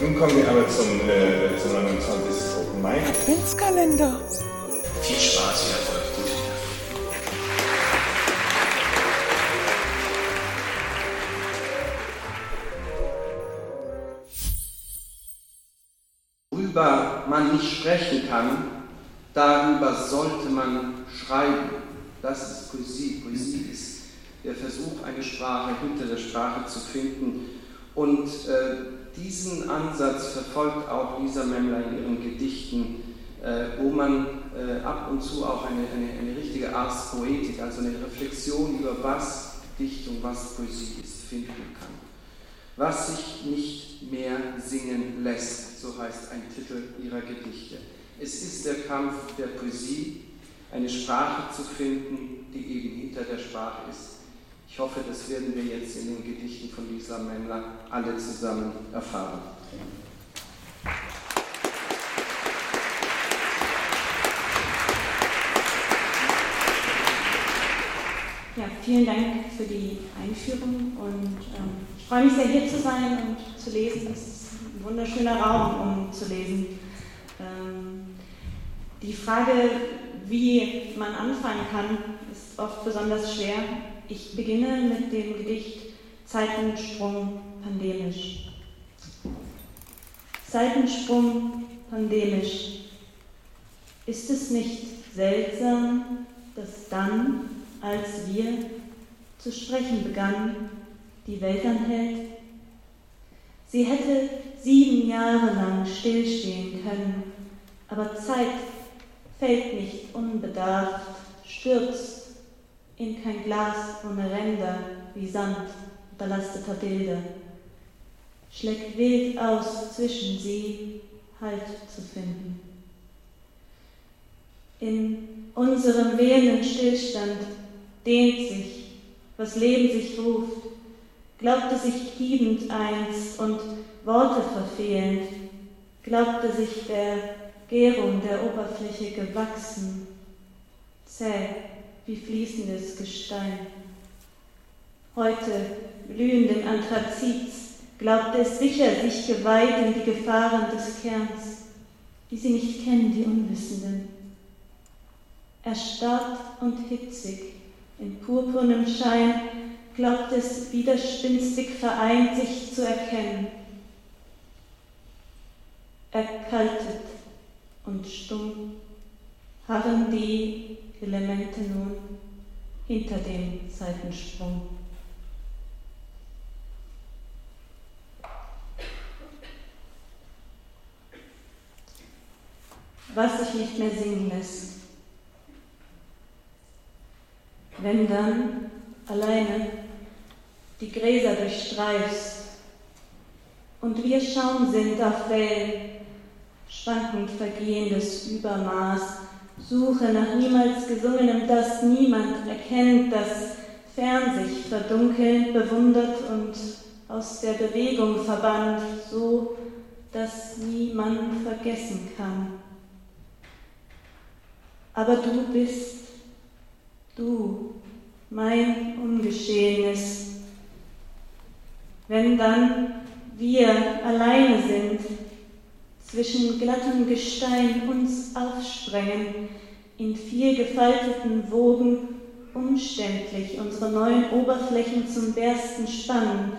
Nun kommen wir aber zum, äh, zum 29. Open Mic. Adventskalender. Viel Spaß, viel Erfolg, gute. Worüber man nicht sprechen kann, darüber sollte man schreiben. Das ist Poesie. Poesie ist der Versuch, eine Sprache hinter der Sprache zu finden. Und äh, diesen Ansatz verfolgt auch Lisa Memmler in ihren Gedichten, äh, wo man äh, ab und zu auch eine, eine, eine richtige Ars Poetik, also eine Reflexion über was Dichtung, was Poesie ist, finden kann. Was sich nicht mehr singen lässt, so heißt ein Titel ihrer Gedichte. Es ist der Kampf der Poesie, eine Sprache zu finden, die eben hinter der Sprache ist. Ich hoffe, das werden wir jetzt in den Gedichten von Lisa Memmler alle zusammen erfahren. Ja, vielen Dank für die Einführung und ähm, ich freue mich sehr, hier zu sein und zu lesen. Es ist ein wunderschöner Raum, um zu lesen. Ähm, die Frage, wie man anfangen kann, ist oft besonders schwer. Ich beginne mit dem Gedicht Zeitensprung pandemisch. Zeitensprung pandemisch. Ist es nicht seltsam, dass dann, als wir zu sprechen begannen, die Welt anhält? Sie hätte sieben Jahre lang stillstehen können, aber Zeit fällt nicht unbedarft, stürzt in kein Glas ohne Ränder wie Sand belasteter Bilder, schlägt wild aus zwischen sie Halt zu finden. In unserem wählenden Stillstand dehnt sich, was Leben sich ruft, glaubte sich hiebend einst und Worte verfehlend, glaubte sich der Gärung der Oberfläche gewachsen, zäh wie fließendes Gestein. Heute, blühendem Anthrazits, glaubte es sicher sich geweiht in die Gefahren des Kerns, die sie nicht kennen, die Unwissenden. Erstarrt und hitzig, in purpurnem Schein, glaubt es widerspinstig vereint sich zu erkennen. Erkaltet und stumm harren die Elemente nun hinter dem Seitensprung. Was sich nicht mehr singen lässt. Wenn dann alleine die Gräser durchstreifst und wir Schaum sind auf Wellen, schwankend vergehendes Übermaß, Suche nach niemals gesungenem, das niemand erkennt, das fern sich verdunkelnd bewundert und aus der Bewegung verbannt, so dass niemand vergessen kann. Aber du bist, du, mein Ungeschehenes. Wenn dann wir alleine sind, zwischen glattem Gestein uns aufsprengen, in vier gefalteten Wogen umständlich unsere neuen Oberflächen zum Bersten spannen,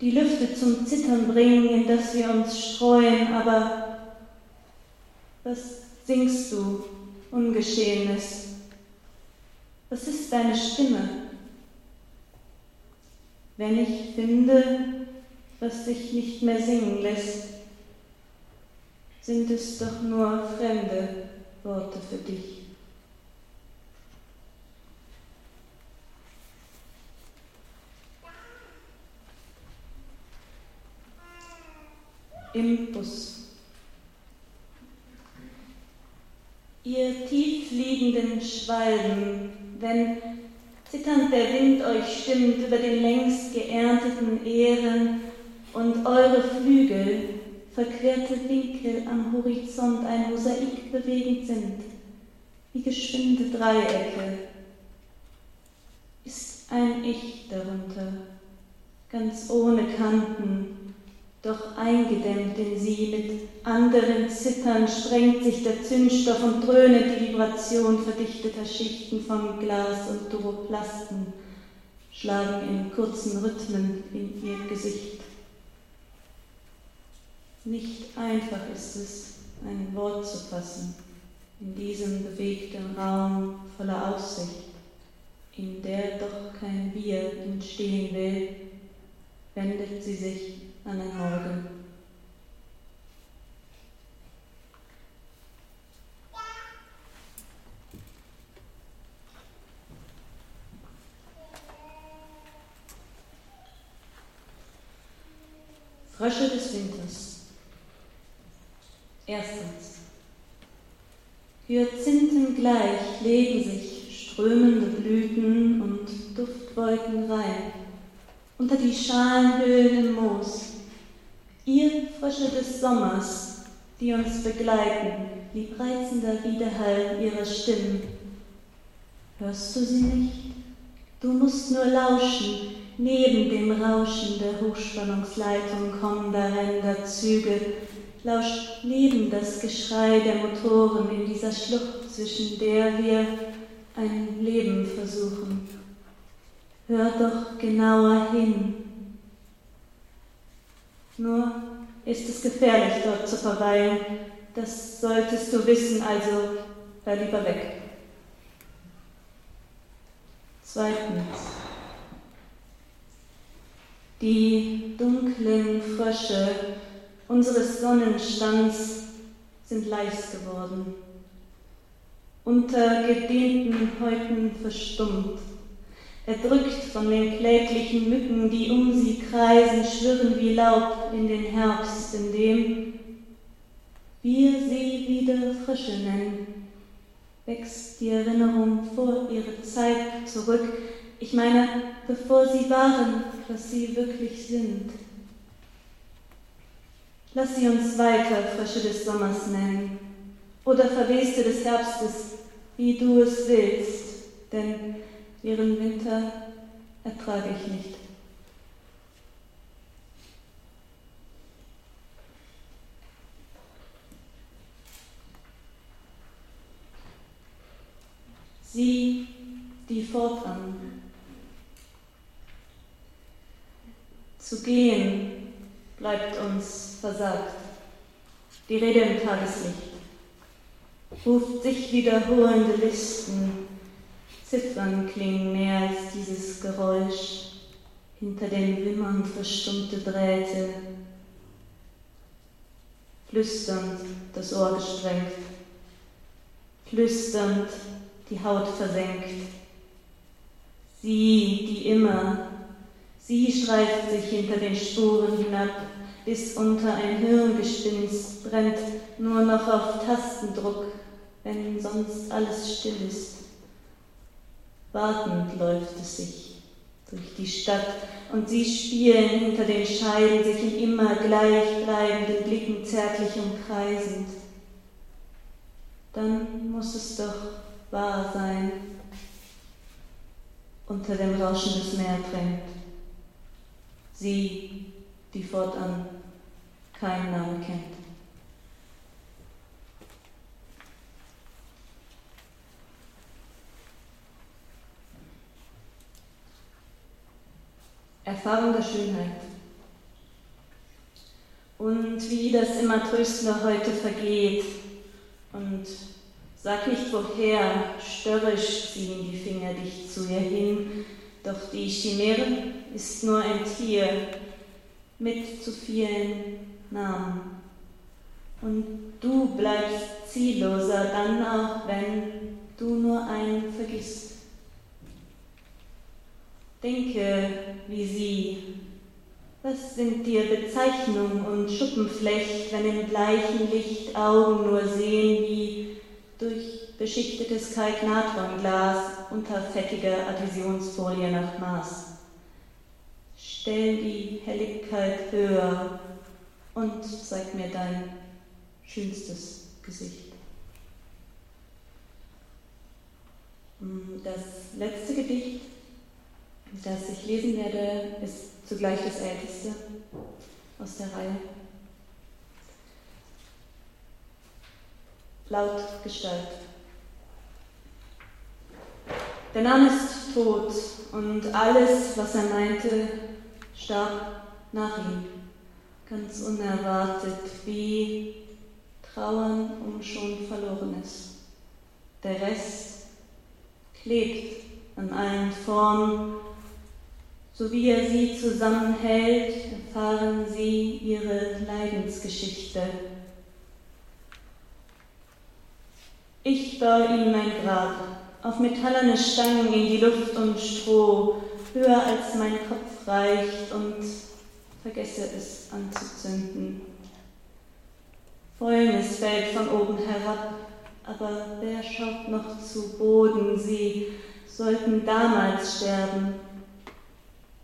die Lüfte zum Zittern bringen, in das wir uns streuen, aber was singst du, Ungeschehenes? Was ist deine Stimme? Wenn ich finde, was sich nicht mehr singen lässt, sind es doch nur fremde Worte für dich. Im Bus. Ihr tiefliegenden Schwalben, wenn zitternd der Wind euch stimmt über den längst geernteten Ähren und eure Flügel verquerte Winkel am Horizont ein Mosaik bewegend sind, wie geschwinde Dreiecke, ist ein Ich darunter, ganz ohne Kanten, doch eingedämmt in sie. Mit anderen Zittern sprengt sich der Zündstoff und dröhnet die Vibration verdichteter Schichten von Glas und Duroplasten, schlagen in kurzen Rhythmen in ihr Gesicht. Nicht einfach ist es, ein Wort zu fassen in diesem bewegten Raum voller Aussicht, in der doch kein Wir entstehen will, wendet sie sich an den Morgen. Frösche des Winters. Erstens. Hyazinthen gleich legen sich strömende Blüten und Duftwolken rein unter die Schalenhöhlen im Moos. Ihr Frösche des Sommers, die uns begleiten, liebreizender Widerhall ihrer Stimmen. Hörst du sie nicht? Du musst nur lauschen, neben dem Rauschen der Hochspannungsleitung kommender Renderzüge, lausch neben das Geschrei der Motoren in dieser Schlucht, zwischen der wir ein Leben versuchen. Hör doch genauer hin. Nur ist es gefährlich, dort zu verweilen. Das solltest du wissen, also hör lieber weg. Zweitens. Die dunklen Frösche unseres Sonnenstands sind leis geworden, unter gedehnten Häuten verstummt erdrückt von den kläglichen Mücken, die um sie kreisen, schwirren wie Laub in den Herbst, in dem wir sie wieder Frische nennen. Wächst die Erinnerung vor ihre Zeit zurück, ich meine, bevor sie waren, was sie wirklich sind. Lass sie uns weiter Frische des Sommers nennen oder Verweste des Herbstes, wie du es willst, denn Ihren Winter ertrage ich nicht. Sie, die fortan. Zu gehen bleibt uns versagt. Die Rede im Tageslicht. Ruft sich wiederholende Listen. Ziffern klingen mehr als dieses Geräusch, hinter den Wimmern verstummte Drähte, flüsternd das Ohr gestrengt, flüsternd die Haut versenkt. Sie, die immer, sie streift sich hinter den Spuren hinab, bis unter ein Hirngespinst brennt, nur noch auf Tastendruck, wenn sonst alles still ist. Wartend läuft es sich durch die Stadt und sie spielen hinter den Scheiben, sich in immer gleichbleibenden Blicken zärtlich umkreisend. Dann muss es doch wahr sein, unter dem Rauschen des Meer drängt. Sie, die fortan keinen Namen kennt. Erfahrung der Schönheit. Und wie das immer Tröstler heute vergeht und sag nicht woher, störrisch ziehen die Finger dich zu ihr hin, doch die Chimäre ist nur ein Tier mit zu vielen Namen. Und du bleibst zielloser dann auch, wenn du nur einen vergisst. Denke wie sie. Was sind dir Bezeichnung und Schuppenflecht, wenn im gleichen Licht Augen nur sehen wie durch beschichtetes Kalknatronglas unter fettiger Adhäsionsfolie nach Maß? Stell die Helligkeit höher und zeig mir dein schönstes Gesicht. Hm, das letzte Gedicht das ich lesen werde, ist zugleich das älteste aus der Reihe. Laut Gestalt. Der Name ist tot und alles, was er meinte, starb nach ihm, ganz unerwartet, wie Trauern um schon Verlorenes. Der Rest klebt an allen Formen, so wie er sie zusammenhält, erfahren sie ihre Leidensgeschichte. Ich baue ihm mein Grab, auf metallene Stangen in die Luft und Stroh, höher als mein Kopf reicht und vergesse es anzuzünden. Fäulnis fällt von oben herab, aber wer schaut noch zu Boden? Sie sollten damals sterben.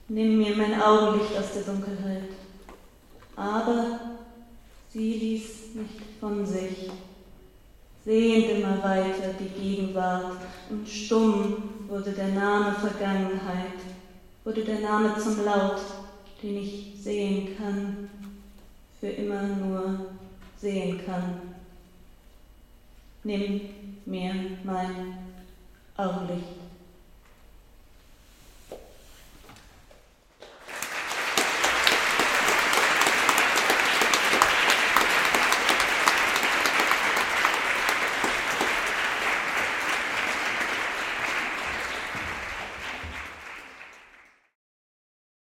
Nimm mir mein Augenlicht aus der Dunkelheit. Aber sie ließ nicht von sich, sehend immer weiter die Gegenwart, und stumm wurde der Name Vergangenheit, wurde der Name zum Laut, den ich sehen kann, für immer nur sehen kann. Nimm mir mein Augenlicht.